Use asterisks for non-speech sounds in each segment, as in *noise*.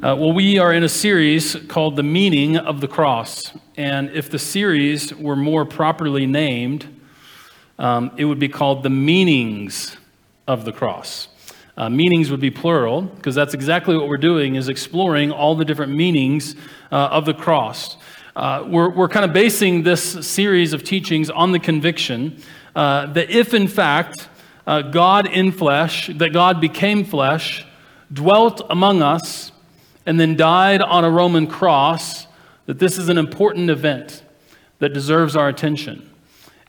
Uh, well, we are in a series called The Meaning of the Cross. And if the series were more properly named, um, it would be called The Meanings of the Cross. Uh, meanings would be plural, because that's exactly what we're doing, is exploring all the different meanings uh, of the cross. Uh, we're, we're kind of basing this series of teachings on the conviction uh, that if, in fact, uh, God in flesh, that God became flesh, dwelt among us, and then died on a Roman cross, that this is an important event that deserves our attention.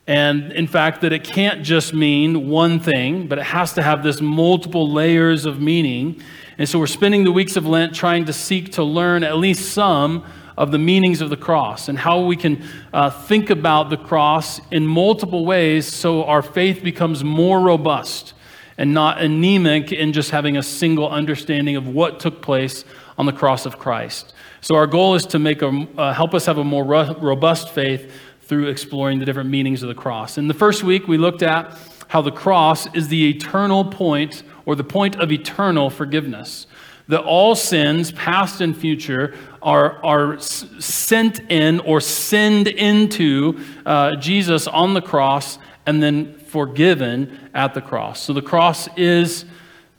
And in fact, that it can't just mean one thing, but it has to have this multiple layers of meaning. And so we're spending the weeks of Lent trying to seek to learn at least some of the meanings of the cross and how we can uh, think about the cross in multiple ways so our faith becomes more robust and not anemic in just having a single understanding of what took place on the cross of Christ. So our goal is to make a, uh, help us have a more ro- robust faith through exploring the different meanings of the cross. In the first week, we looked at how the cross is the eternal point or the point of eternal forgiveness. That all sins, past and future, are, are sent in or send into uh, Jesus on the cross and then forgiven at the cross. So the cross is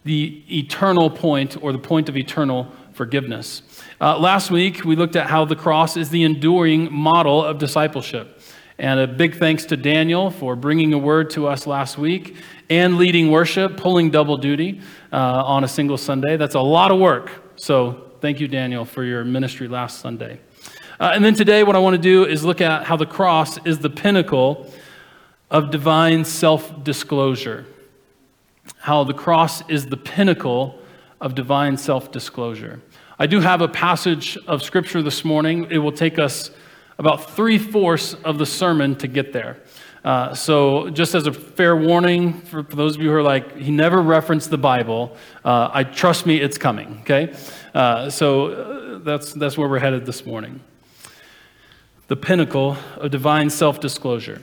the eternal point or the point of eternal forgiveness. Uh, last week, we looked at how the cross is the enduring model of discipleship. And a big thanks to Daniel for bringing a word to us last week and leading worship, pulling double duty uh, on a single Sunday. That's a lot of work. So thank you, Daniel, for your ministry last Sunday. Uh, and then today, what I want to do is look at how the cross is the pinnacle of divine self disclosure. How the cross is the pinnacle of divine self disclosure. I do have a passage of scripture this morning. It will take us about three fourths of the sermon to get there. Uh, so, just as a fair warning for, for, those of you who are like, he never referenced the Bible, uh, I trust me, it's coming, okay? Uh, so, uh, that's, that's where we're headed this morning. The pinnacle of divine self disclosure.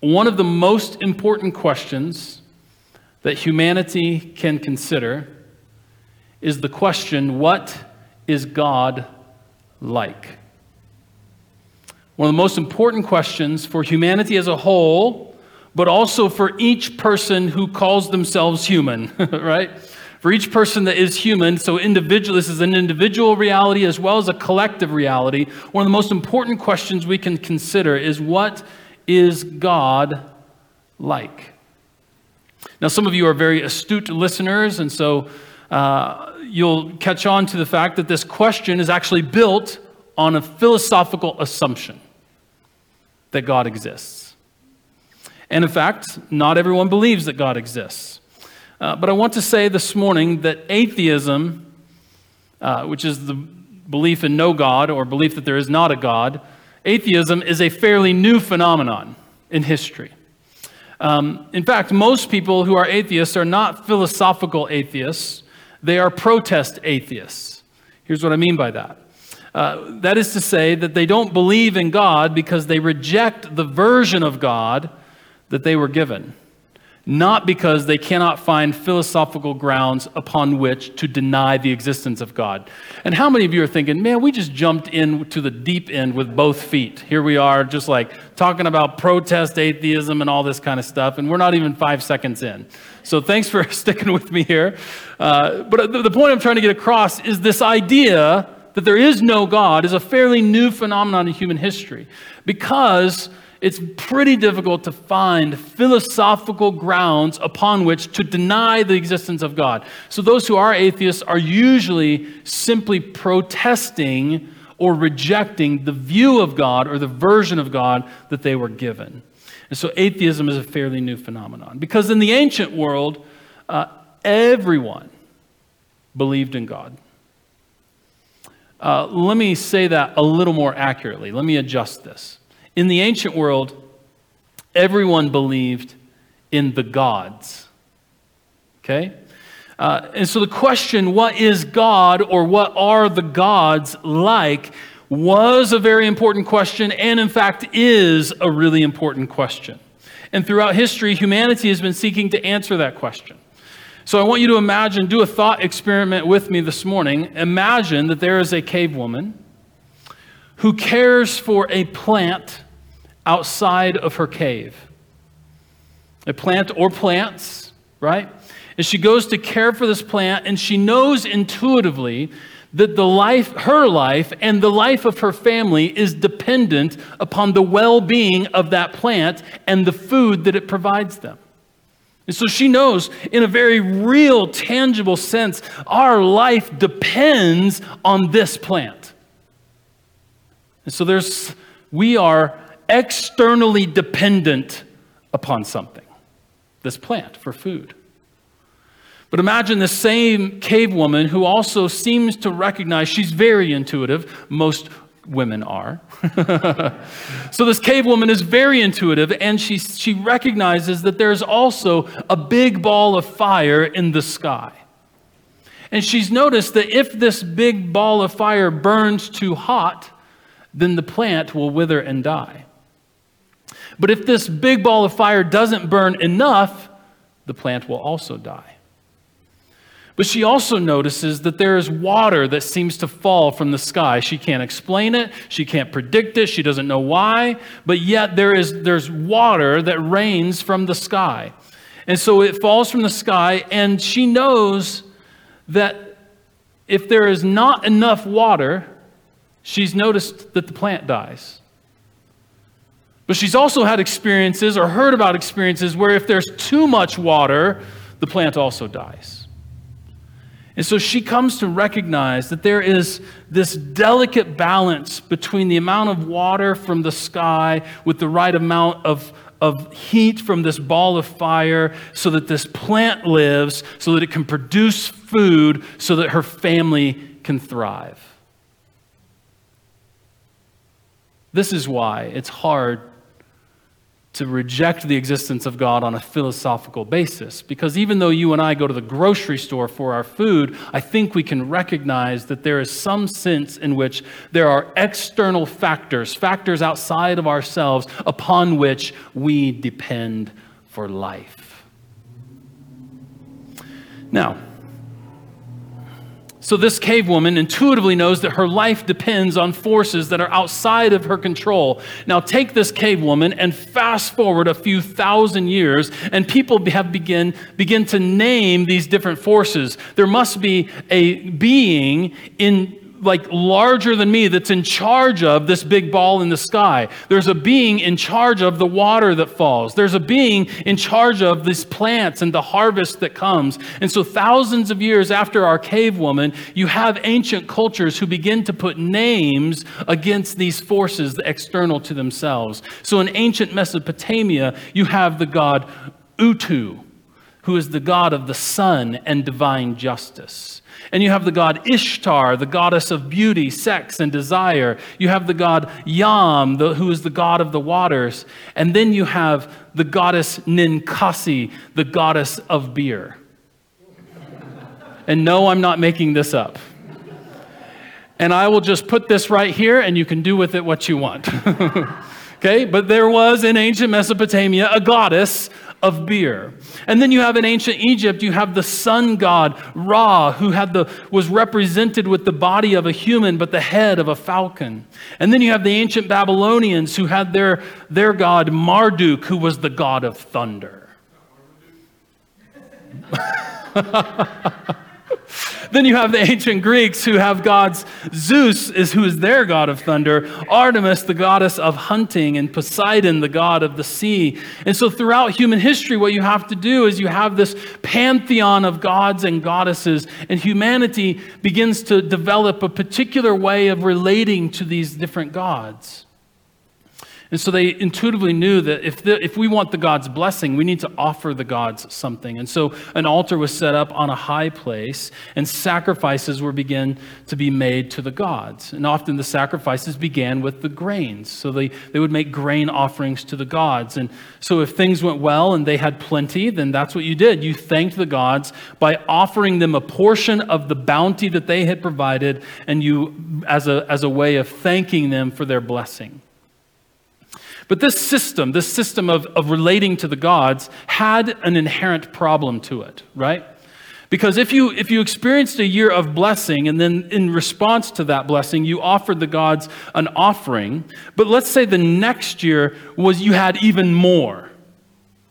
One of the most important questions that humanity can consider is the question what is God like? One of the most important questions for humanity as a whole, but also for each person who calls themselves human, *laughs* right? For each person that is human, so individual, this is an individual reality as well as a collective reality. One of the most important questions we can consider is what is God like? Now, some of you are very astute listeners, and so uh, you'll catch on to the fact that this question is actually built on a philosophical assumption that God exists. And in fact, not everyone believes that God exists. Uh, but I want to say this morning that atheism, uh, which is the belief in no God or belief that there is not a God, atheism is a fairly new phenomenon in history. Um, in fact, most people who are atheists are not philosophical atheists. They are protest atheists. Here's what I mean by that. Uh, that is to say, that they don't believe in God because they reject the version of God that they were given, not because they cannot find philosophical grounds upon which to deny the existence of God. And how many of you are thinking, man, we just jumped into the deep end with both feet? Here we are, just like talking about protest atheism and all this kind of stuff, and we're not even five seconds in. So thanks for *laughs* sticking with me here. Uh, but the point I'm trying to get across is this idea that there is no God is a fairly new phenomenon in human history because it's pretty difficult to find philosophical grounds upon which to deny the existence of God. So, those who are atheists are usually simply protesting or rejecting the view of God or the version of God that they were given. And so atheism is a fairly new phenomenon because in the ancient world, uh, everyone believed in God. Uh, let me say that a little more accurately. Let me adjust this. In the ancient world, everyone believed in the gods. Okay? Uh, and so the question, what is God or what are the gods like, was a very important question, and in fact is a really important question. And throughout history, humanity has been seeking to answer that question. So I want you to imagine, do a thought experiment with me this morning. Imagine that there is a cave woman who cares for a plant outside of her cave. A plant or plants, right? And she goes to care for this plant, and she knows intuitively that the life, her life, and the life of her family is dependent upon the well being of that plant and the food that it provides them. And so she knows, in a very real, tangible sense, our life depends on this plant. And so there's, we are externally dependent upon something, this plant for food. But imagine the same cave woman who also seems to recognize she's very intuitive. Most women are. *laughs* so this cave woman is very intuitive and she, she recognizes that there's also a big ball of fire in the sky. And she's noticed that if this big ball of fire burns too hot, then the plant will wither and die. But if this big ball of fire doesn't burn enough, the plant will also die. But she also notices that there is water that seems to fall from the sky. She can't explain it, she can't predict it, she doesn't know why, but yet there is there's water that rains from the sky. And so it falls from the sky and she knows that if there is not enough water, she's noticed that the plant dies. But she's also had experiences or heard about experiences where if there's too much water, the plant also dies. And so she comes to recognize that there is this delicate balance between the amount of water from the sky with the right amount of, of heat from this ball of fire so that this plant lives, so that it can produce food, so that her family can thrive. This is why it's hard to reject the existence of God on a philosophical basis. Because even though you and I go to the grocery store for our food, I think we can recognize that there is some sense in which there are external factors, factors outside of ourselves, upon which we depend for life. Now, so, this cave woman intuitively knows that her life depends on forces that are outside of her control. Now, take this cave woman and fast forward a few thousand years, and people have begin, begin to name these different forces. There must be a being in like larger than me that's in charge of this big ball in the sky. There's a being in charge of the water that falls. There's a being in charge of these plants and the harvest that comes. And so, thousands of years after our cave woman, you have ancient cultures who begin to put names against these forces external to themselves. So, in ancient Mesopotamia, you have the god Utu, who is the god of the sun and divine justice. And you have the god Ishtar, the goddess of beauty, sex, and desire. You have the god Yam, the, who is the god of the waters. And then you have the goddess Ninkasi, the goddess of beer. and no, I'm not making this up. And I will just put this right here, and you can do with it what you want. *laughs* okay? But there was in ancient Mesopotamia a goddess of beer. And then you have in ancient Egypt, you have the sun god Ra, who had the, was represented with the body of a human, but the head of a falcon. And then you have the ancient Babylonians who had their, their god Marduk, who was the god of thunder. *laughs* Then you have the ancient Greeks who have gods. Zeus is who is their god of thunder, Artemis, the goddess of hunting, and Poseidon, the god of the sea. And so throughout human history, what you have to do is you have this pantheon of gods and goddesses, and humanity begins to develop a particular way of relating to these different gods. And so they intuitively knew that if, the, if we want the God's blessing, we need to offer the gods something. And so an altar was set up on a high place, and sacrifices were begin to be made to the gods. And often the sacrifices began with the grains. So they, they would make grain offerings to the gods. And so if things went well and they had plenty, then that's what you did. You thanked the gods by offering them a portion of the bounty that they had provided, and you as a, as a way of thanking them for their blessing. But this system, this system of, of relating to the gods, had an inherent problem to it, right? Because if you, if you experienced a year of blessing and then in response to that blessing, you offered the gods an offering, but let's say the next year was you had even more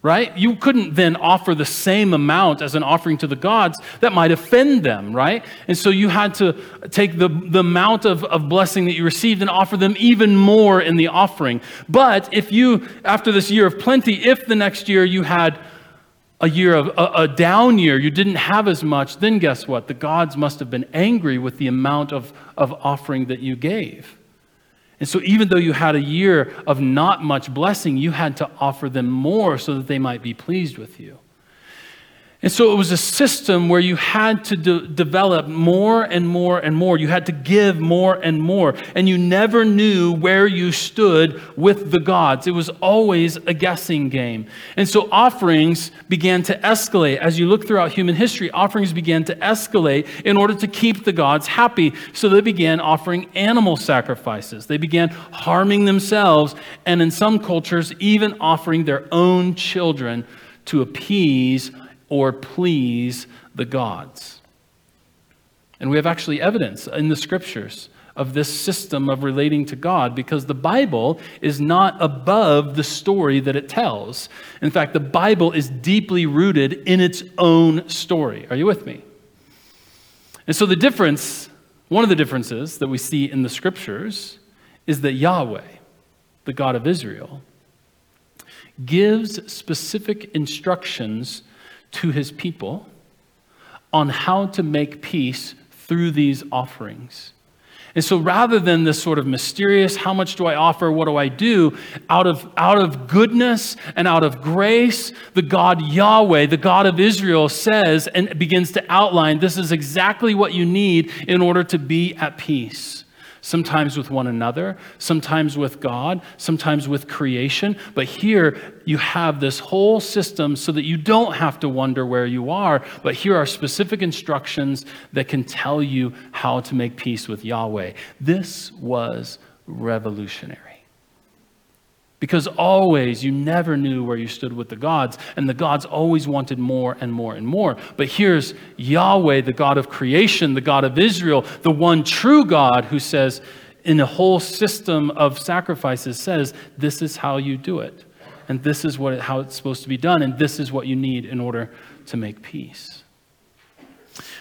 right? You couldn't then offer the same amount as an offering to the gods. That might offend them, right? And so you had to take the, the amount of, of blessing that you received and offer them even more in the offering. But if you, after this year of plenty, if the next year you had a year of a, a down year, you didn't have as much, then guess what? The gods must have been angry with the amount of, of offering that you gave. And so, even though you had a year of not much blessing, you had to offer them more so that they might be pleased with you. And so it was a system where you had to de- develop more and more and more. You had to give more and more. And you never knew where you stood with the gods. It was always a guessing game. And so offerings began to escalate. As you look throughout human history, offerings began to escalate in order to keep the gods happy. So they began offering animal sacrifices. They began harming themselves, and in some cultures, even offering their own children to appease or please the gods. And we have actually evidence in the scriptures of this system of relating to God because the Bible is not above the story that it tells. In fact, the Bible is deeply rooted in its own story. Are you with me? And so the difference, one of the differences that we see in the scriptures is that Yahweh, the God of Israel, gives specific instructions to his people on how to make peace through these offerings. And so rather than this sort of mysterious, how much do I offer, what do I do, out of, out of goodness and out of grace, the God Yahweh, the God of Israel, says and begins to outline this is exactly what you need in order to be at peace sometimes with one another, sometimes with God, sometimes with creation. But here you have this whole system so that you don't have to wonder where you are. But here are specific instructions that can tell you how to make peace with Yahweh. This was revolutionary. Because always you never knew where you stood with the gods, and the gods always wanted more and more and more. But here's Yahweh, the God of creation, the God of Israel, the one true God who says, in a whole system of sacrifices, says, This is how you do it. And this is what, it, how it's supposed to be done, and this is what you need in order to make peace.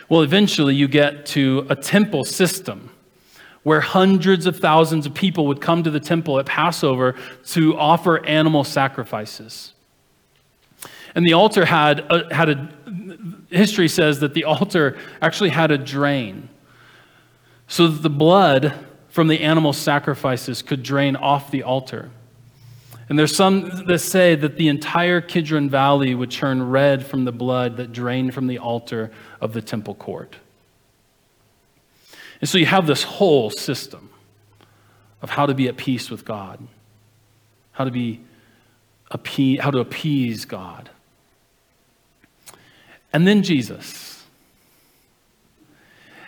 Well, eventually you get to a temple system where hundreds of thousands of people would come to the temple at Passover to offer animal sacrifices. And the altar had a, had a, history says that the altar actually had a drain so that the blood from the animal sacrifices could drain off the altar. And there's some that say that the entire Kidron Valley would turn red from the blood that drained from the altar of the temple court. And so you have this whole system of how to be at peace with God, how to be how to appease God. And then Jesus.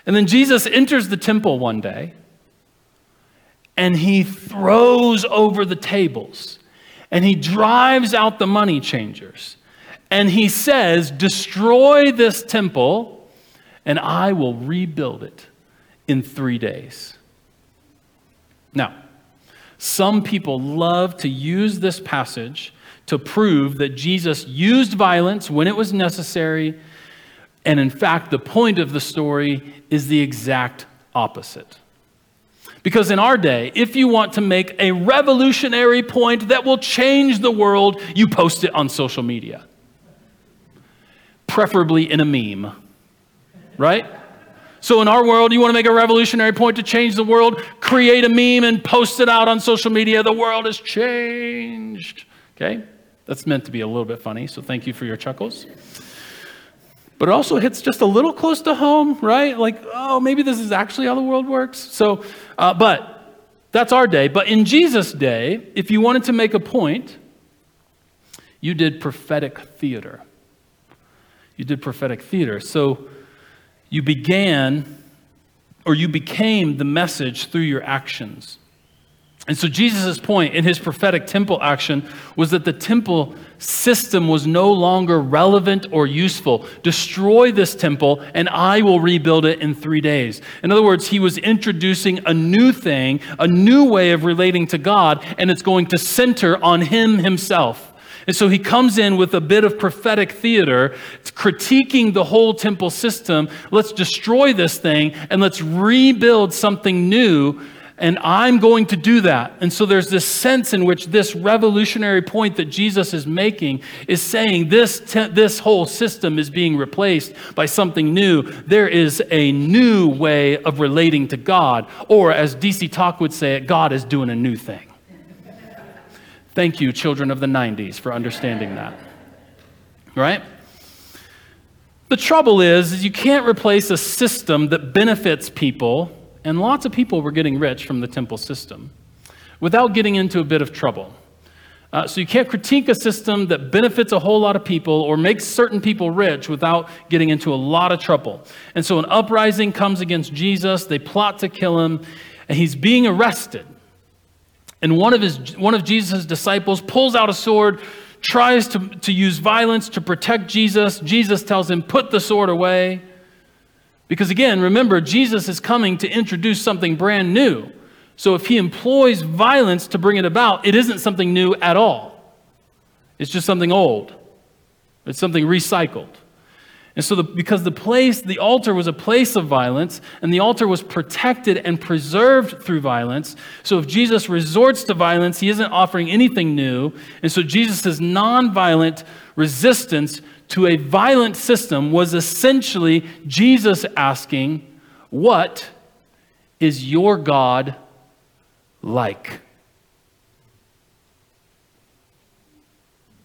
And then Jesus enters the temple one day and he throws over the tables and he drives out the money changers. And he says, Destroy this temple and I will rebuild it in three days. Now, some people love to use this passage to prove that Jesus used violence when it was necessary. And in fact, the point of the story is the exact opposite. Because in our day, if you want to make a revolutionary point that will change the world, you post it on social media, preferably in a meme, right? So, in our world, you want to make a revolutionary point to change the world, create a meme and post it out on social media. The world has changed. Okay? That's meant to be a little bit funny, so thank you for your chuckles. But it also hits just a little close to home, right? Like, oh, maybe this is actually how the world works. So, uh, but that's our day. But in Jesus' day, if you wanted to make a point, you did prophetic theater. You did prophetic theater. So you began or you became the message through your actions. And so Jesus' point in his prophetic temple action was that the temple system was no longer relevant or useful. Destroy this temple, and I will rebuild it in three days. In other words, he was introducing a new thing, a new way of relating to God, and it's going to center on him himself. And so he comes in with a bit of prophetic theater, critiquing the whole temple system. Let's destroy this thing and let's rebuild something new. And I'm going to do that. And so there's this sense in which this revolutionary point that Jesus is making is saying this, te- this whole system is being replaced by something new. There is a new way of relating to God. Or as DC Talk would say it, God is doing a new thing. Thank you, children of the 90s, for understanding that. Right? The trouble is, is you can't replace a system that benefits people, and lots of people were getting rich from the temple system, without getting into a bit of trouble. Uh, so you can't critique a system that benefits a whole lot of people or makes certain people rich without getting into a lot of trouble. And so an uprising comes against Jesus. They plot to kill him, and he's being arrested. And one of, his, one of Jesus' disciples pulls out a sword, tries to, to use violence to protect Jesus. Jesus tells him, Put the sword away. Because again, remember, Jesus is coming to introduce something brand new. So if he employs violence to bring it about, it isn't something new at all. It's just something old, it's something recycled. And so, the, because the place, the altar was a place of violence, and the altar was protected and preserved through violence. So, if Jesus resorts to violence, he isn't offering anything new. And so, Jesus' nonviolent resistance to a violent system was essentially Jesus asking, What is your God like?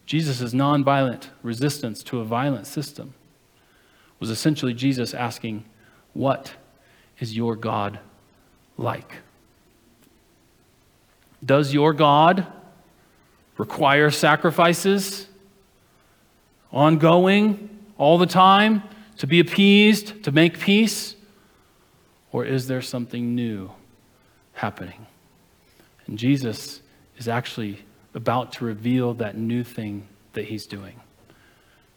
Jesus' nonviolent resistance to a violent system was essentially Jesus asking, What is your God like? Does your God require sacrifices ongoing, all the time, to be appeased, to make peace? Or is there something new happening? And Jesus is actually about to reveal that new thing that he's doing.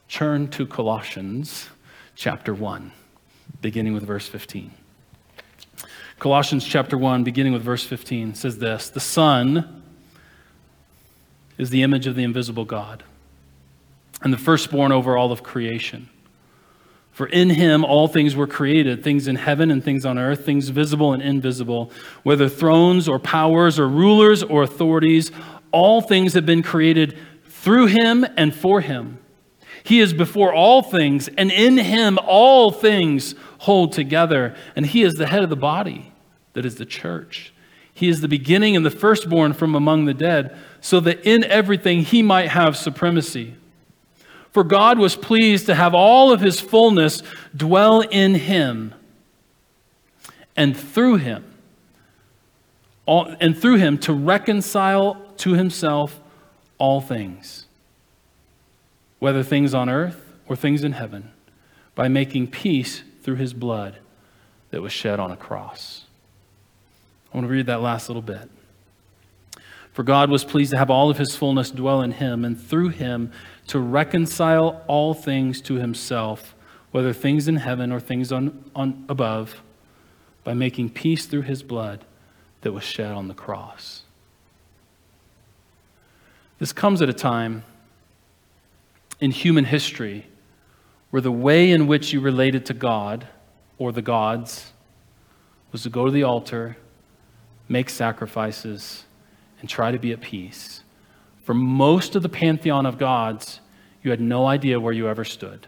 Turn to Colossians chapter 1, beginning with verse 15. Colossians chapter 1, beginning with verse 15, says this The Son is the image of the invisible God, and the firstborn over all of creation. For in him all things were created, things in heaven and things on earth, things visible and invisible, whether thrones or powers or rulers or authorities, all things have been created through him and for him. He is before all things, and in him all things hold together. And he is the head of the body, that is the church. He is the beginning and the firstborn from among the dead, so that in everything he might have supremacy. For God was pleased to have all of his fullness dwell in him, and through him, all, and through him to reconcile to himself all things whether things on earth or things in heaven, by making peace through his blood that was shed on a cross. I want to read that last little bit. For God was pleased to have all of his fullness dwell in him, and through him to reconcile all things to himself, whether things in heaven or things on, on above, by making peace through his blood that was shed on the cross. This comes at a time in human history where the way in which you related to God or the gods was to go to the altar, make sacrifices, and try to be at peace. For most of the pantheon of gods, you had no idea where you ever stood.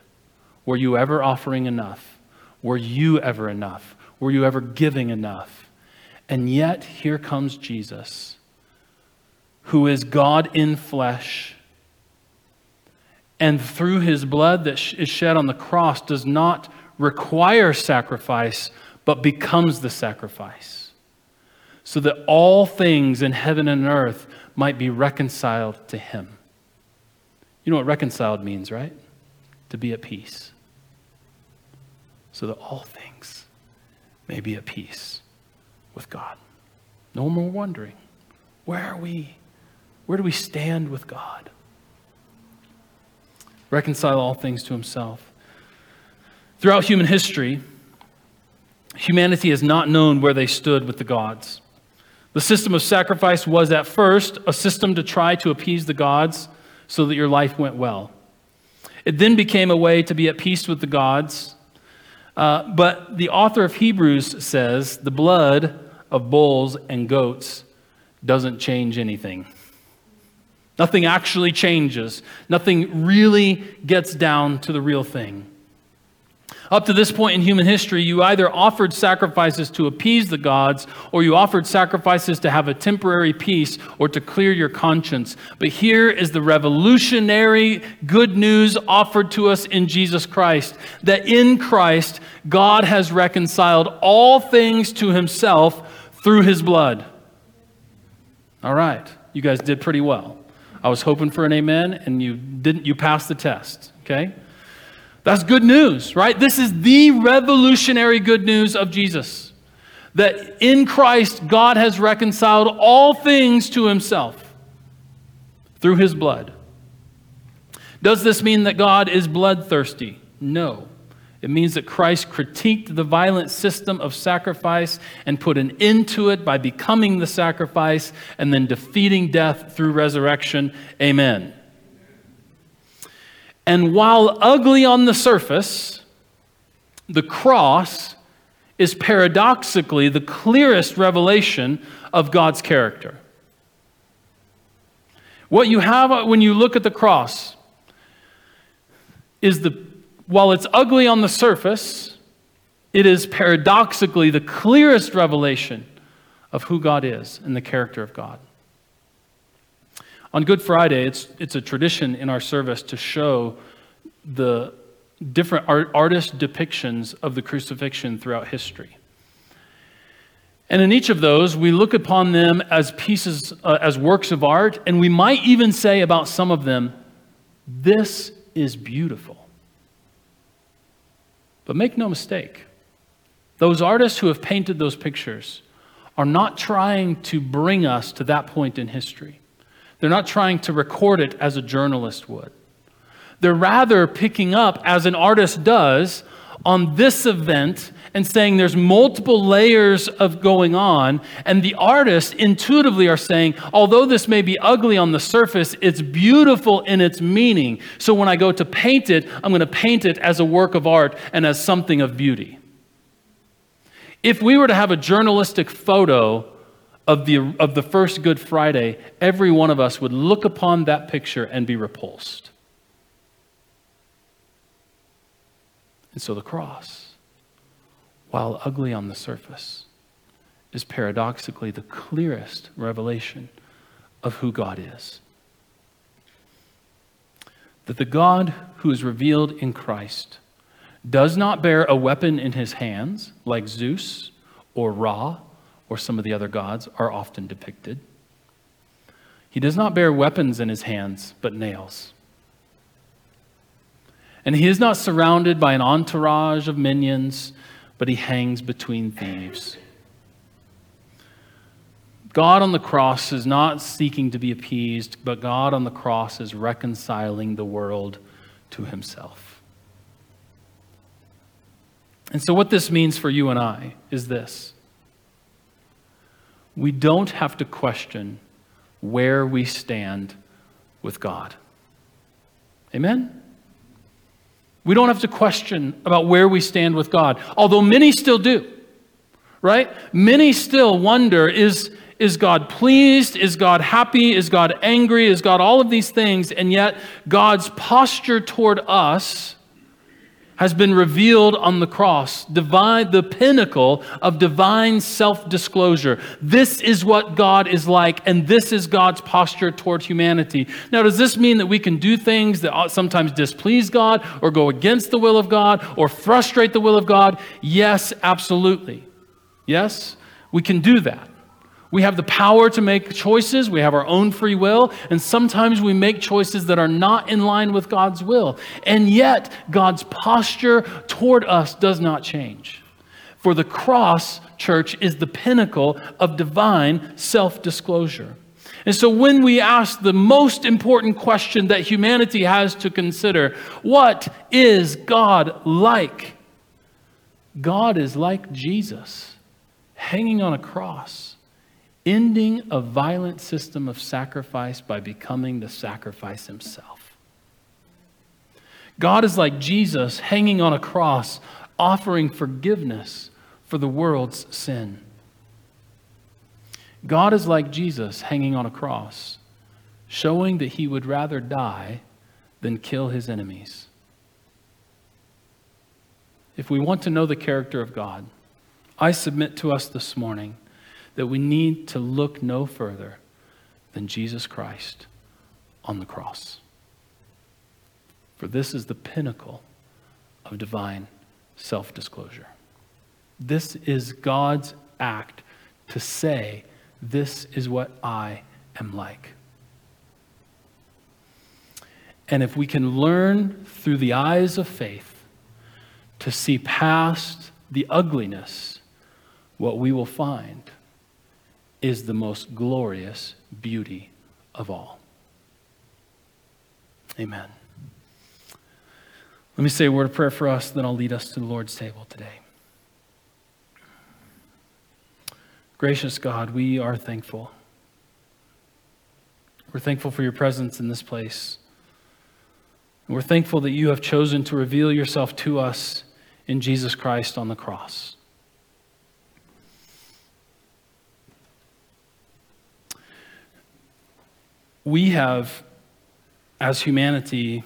Were you ever offering enough? Were you ever enough? Were you ever giving enough? And yet, here comes Jesus, who is God in flesh. And through his blood that is shed on the cross, does not require sacrifice, but becomes the sacrifice, so that all things in heaven and earth might be reconciled to him. You know what reconciled means, right? To be at peace. So that all things may be at peace with God. No more wondering where are we? Where do we stand with God? Reconcile all things to himself. Throughout human history, humanity has not known where they stood with the gods. The system of sacrifice was at first a system to try to appease the gods so that your life went well. It then became a way to be at peace with the gods. Uh, but the author of Hebrews says the blood of bulls and goats doesn't change anything. Nothing actually changes. Nothing really gets down to the real thing. Up to this point in human history, you either offered sacrifices to appease the gods, or you offered sacrifices to have a temporary peace or to clear your conscience. But here is the revolutionary good news offered to us in Jesus Christ that in Christ, God has reconciled all things to himself through his blood. All right, you guys did pretty well. I was hoping for an amen, and you didn't, you passed the test, okay? That's good news, right? This is the revolutionary good news of Jesus. That in Christ, God has reconciled all things to himself through his blood. Does this mean that God is bloodthirsty? No. It means that Christ critiqued the violent system of sacrifice and put an end to it by becoming the sacrifice and then defeating death through resurrection. Amen. And while ugly on the surface, the cross is paradoxically the clearest revelation of God's character. What you have when you look at the cross is the, while it's ugly on the surface, it is paradoxically the clearest revelation of who God is and the character of God. On Good Friday, it's, it's a tradition in our service to show the different art, artist depictions of the crucifixion throughout history. And in each of those, we look upon them as pieces, uh, as works of art, and we might even say about some of them, this is beautiful. But make no mistake, those artists who have painted those pictures are not trying to bring us to that point in history. They're not trying to record it as a journalist would. They're rather picking up, as an artist does, on this event and saying there's multiple layers of going on. And the artists intuitively are saying, although this may be ugly on the surface, it's beautiful in its meaning. So when I go to paint it, I'm going to paint it as a work of art and as something of beauty. If we were to have a journalistic photo of the, of the first Good Friday, every one of us would look upon that picture and be repulsed. And so the cross, while ugly on the surface, is paradoxically the clearest revelation of who God is. That the God who is revealed in Christ does not bear a weapon in his hands like Zeus or Ra or some of the other gods are often depicted. He does not bear weapons in his hands, but nails. And he is not surrounded by an entourage of minions, but he hangs between thieves. God on the cross is not seeking to be appeased, but God on the cross is reconciling the world to himself. And so, what this means for you and I is this we don't have to question where we stand with God. Amen? We don't have to question about where we stand with God, although many still do, right? Many still wonder is, is God pleased? Is God happy? Is God angry? Is God all of these things? And yet, God's posture toward us has been revealed on the cross, divine, the pinnacle of divine self disclosure. This is what God is like, and this is God's posture toward humanity. Now, does this mean that we can do things that sometimes displease God, or go against the will of God, or frustrate the will of God? Yes, absolutely. Yes, we can do that. We have the power to make choices. We have our own free will. And sometimes we make choices that are not in line with God's will. And yet, God's posture toward us does not change. For the cross, church, is the pinnacle of divine self disclosure. And so, when we ask the most important question that humanity has to consider, what is God like? God is like Jesus, hanging on a cross ending a violent system of sacrifice by becoming the sacrifice himself. God is like Jesus hanging on a cross, offering forgiveness for the world's sin. God is like Jesus hanging on a cross, showing that he would rather die than kill his enemies. If we want to know the character of God, I submit to us this morning that we need to look no further than Jesus Christ on the cross. For this is the pinnacle of divine self disclosure. This is God's act to say, This is what I am like. And if we can learn through the eyes of faith to see past the ugliness, what we will find is the most glorious beauty of all. Amen. Let me say a word of prayer for us, then I'll lead us to the Lord's table today. Gracious God, we are thankful. We're thankful for your presence in this place. we're thankful that you have chosen to reveal yourself to us in Jesus Christ on the cross. We have, as humanity,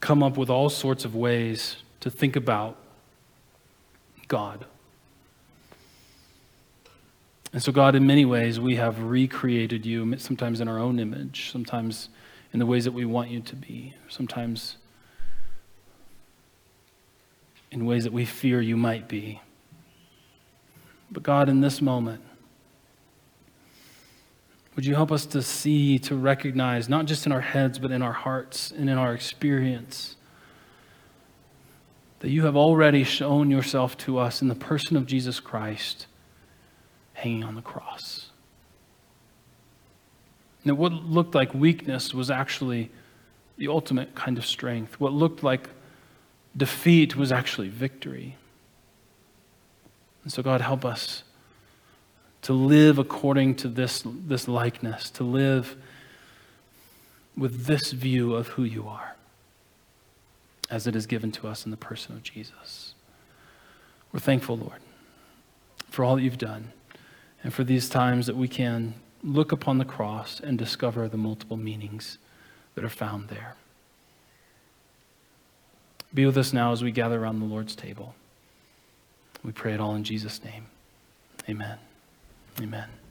come up with all sorts of ways to think about God. And so, God, in many ways, we have recreated you, sometimes in our own image, sometimes in the ways that we want you to be, sometimes in ways that we fear you might be. But, God, in this moment, would you help us to see, to recognize, not just in our heads, but in our hearts and in our experience, that you have already shown yourself to us in the person of Jesus Christ hanging on the cross? And that what looked like weakness was actually the ultimate kind of strength. What looked like defeat was actually victory. And so, God, help us to live according to this, this likeness, to live with this view of who you are, as it is given to us in the person of Jesus. We're thankful, Lord, for all that you've done and for these times that we can look upon the cross and discover the multiple meanings that are found there. Be with us now as we gather around the Lord's table. We pray it all in Jesus' name. Amen. Amen.